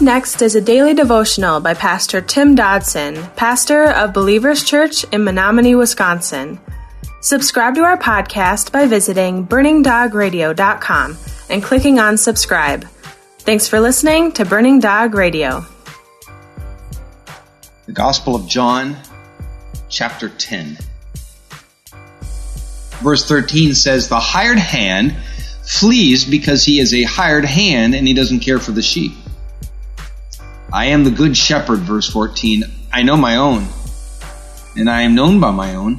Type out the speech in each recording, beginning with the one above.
Next is a daily devotional by Pastor Tim Dodson, pastor of Believers Church in Menominee, Wisconsin. Subscribe to our podcast by visiting burningdogradio.com and clicking on subscribe. Thanks for listening to Burning Dog Radio. The Gospel of John, chapter 10. Verse 13 says, The hired hand flees because he is a hired hand and he doesn't care for the sheep. I am the good shepherd, verse 14. I know my own, and I am known by my own,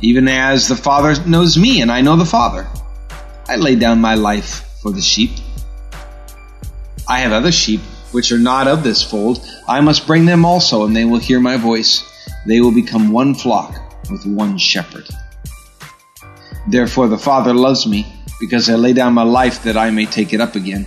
even as the Father knows me, and I know the Father. I lay down my life for the sheep. I have other sheep which are not of this fold. I must bring them also, and they will hear my voice. They will become one flock with one shepherd. Therefore, the Father loves me, because I lay down my life that I may take it up again.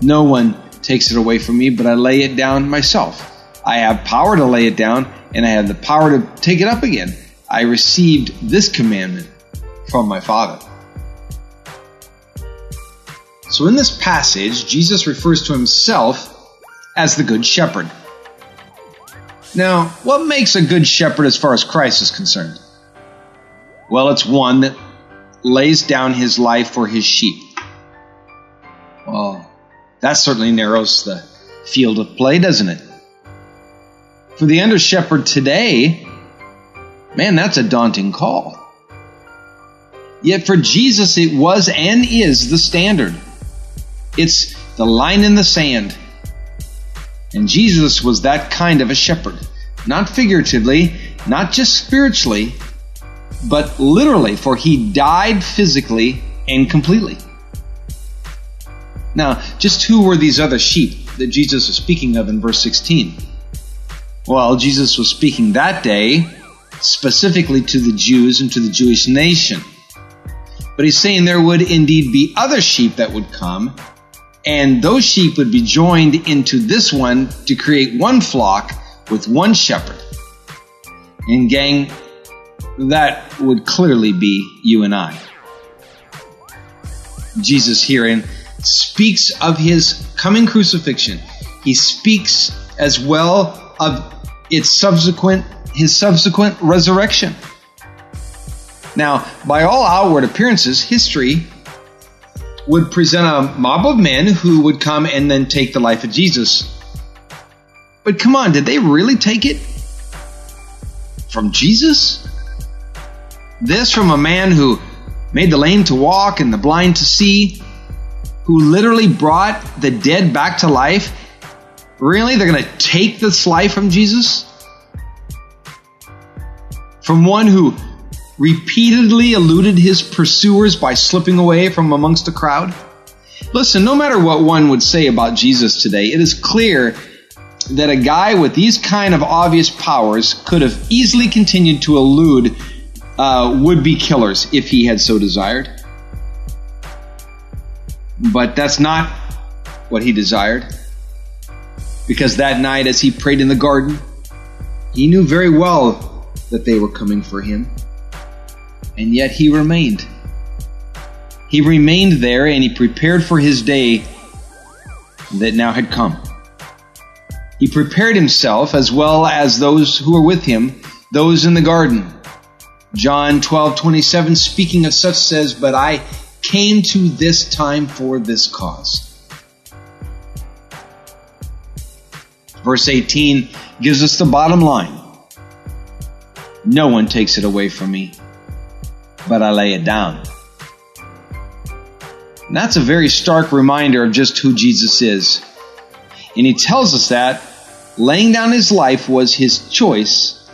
No one takes it away from me, but I lay it down myself. I have power to lay it down, and I have the power to take it up again. I received this commandment from my Father. So in this passage, Jesus refers to himself as the Good Shepherd. Now, what makes a good shepherd as far as Christ is concerned? Well, it's one that lays down his life for his sheep. Well, that certainly narrows the field of play, doesn't it? For the under shepherd today, man, that's a daunting call. Yet for Jesus, it was and is the standard. It's the line in the sand. And Jesus was that kind of a shepherd. Not figuratively, not just spiritually, but literally, for he died physically and completely. Now, just who were these other sheep that Jesus was speaking of in verse 16? Well, Jesus was speaking that day specifically to the Jews and to the Jewish nation. But he's saying there would indeed be other sheep that would come, and those sheep would be joined into this one to create one flock with one shepherd. And gang, that would clearly be you and I. Jesus herein speaks of his coming crucifixion. He speaks as well of its subsequent his subsequent resurrection. Now, by all outward appearances, history would present a mob of men who would come and then take the life of Jesus. But come on, did they really take it? From Jesus? This from a man who made the lame to walk and the blind to see, who literally brought the dead back to life? Really? They're going to take this life from Jesus? From one who repeatedly eluded his pursuers by slipping away from amongst the crowd? Listen, no matter what one would say about Jesus today, it is clear that a guy with these kind of obvious powers could have easily continued to elude uh, would be killers if he had so desired. But that's not what he desired. Because that night, as he prayed in the garden, he knew very well that they were coming for him. And yet he remained. He remained there and he prepared for his day that now had come. He prepared himself as well as those who were with him, those in the garden. John 12, 27, speaking of such, says, But I came to this time for this cause. Verse 18 gives us the bottom line. No one takes it away from me, but I lay it down. And that's a very stark reminder of just who Jesus is. And he tells us that laying down his life was his choice,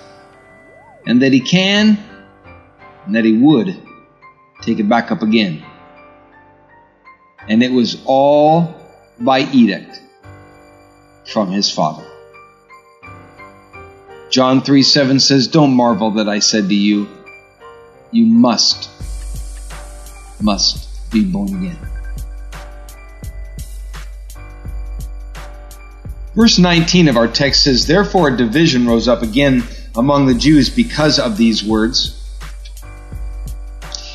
and that he can and that he would take it back up again. And it was all by edict from his Father. John 3 7 says, Don't marvel that I said to you, you must, must be born again. Verse 19 of our text says, Therefore a division rose up again among the Jews because of these words.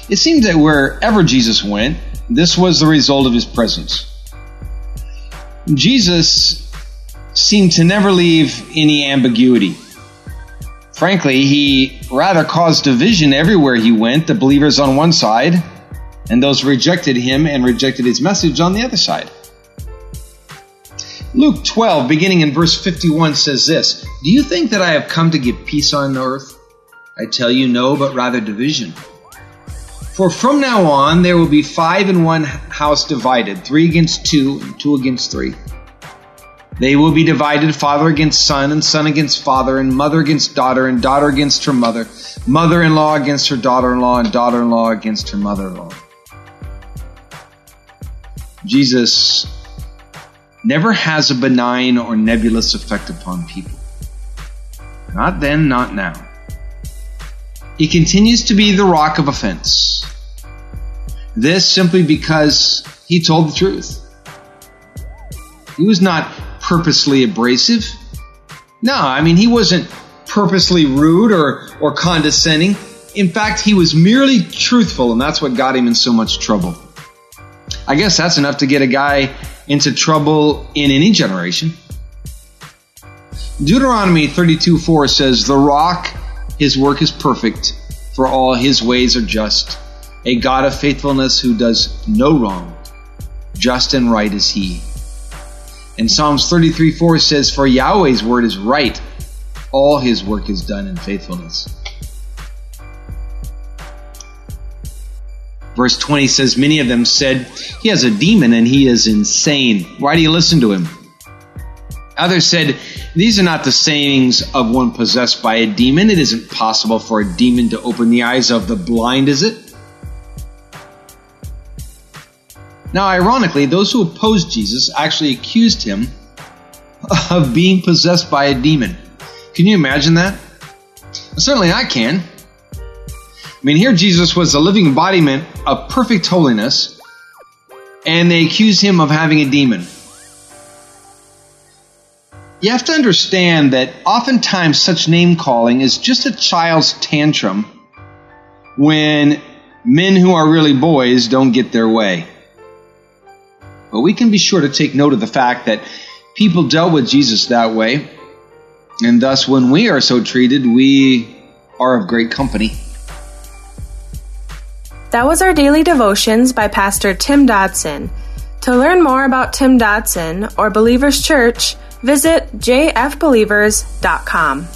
It seems that wherever Jesus went, this was the result of his presence. Jesus seemed to never leave any ambiguity. Frankly, he rather caused division everywhere he went, the believers on one side, and those rejected him and rejected his message on the other side. Luke 12, beginning in verse 51, says this Do you think that I have come to give peace on earth? I tell you, no, but rather division. For from now on there will be five in one house divided, three against two, and two against three. They will be divided father against son, and son against father, and mother against daughter, and daughter against her mother, mother in law against her daughter in law, and daughter in law against her mother in law. Jesus never has a benign or nebulous effect upon people. Not then, not now. He continues to be the rock of offense. This simply because he told the truth. He was not purposely abrasive. No, I mean, he wasn't purposely rude or, or condescending. In fact, he was merely truthful, and that's what got him in so much trouble. I guess that's enough to get a guy into trouble in any generation. Deuteronomy 32 4 says, The rock, his work is perfect, for all his ways are just. A God of faithfulness who does no wrong. Just and right is he. And Psalms 33 4 says, For Yahweh's word is right, all his work is done in faithfulness. Verse 20 says, Many of them said, He has a demon and he is insane. Why do you listen to him? Others said, These are not the sayings of one possessed by a demon. It isn't possible for a demon to open the eyes of the blind, is it? Now, ironically, those who opposed Jesus actually accused him of being possessed by a demon. Can you imagine that? Certainly I can. I mean, here Jesus was a living embodiment of perfect holiness, and they accuse him of having a demon. You have to understand that oftentimes such name calling is just a child's tantrum when men who are really boys don't get their way. But we can be sure to take note of the fact that people dealt with Jesus that way, and thus when we are so treated, we are of great company. That was our daily devotions by Pastor Tim Dodson. To learn more about Tim Dodson or Believers Church, visit jfbelievers.com.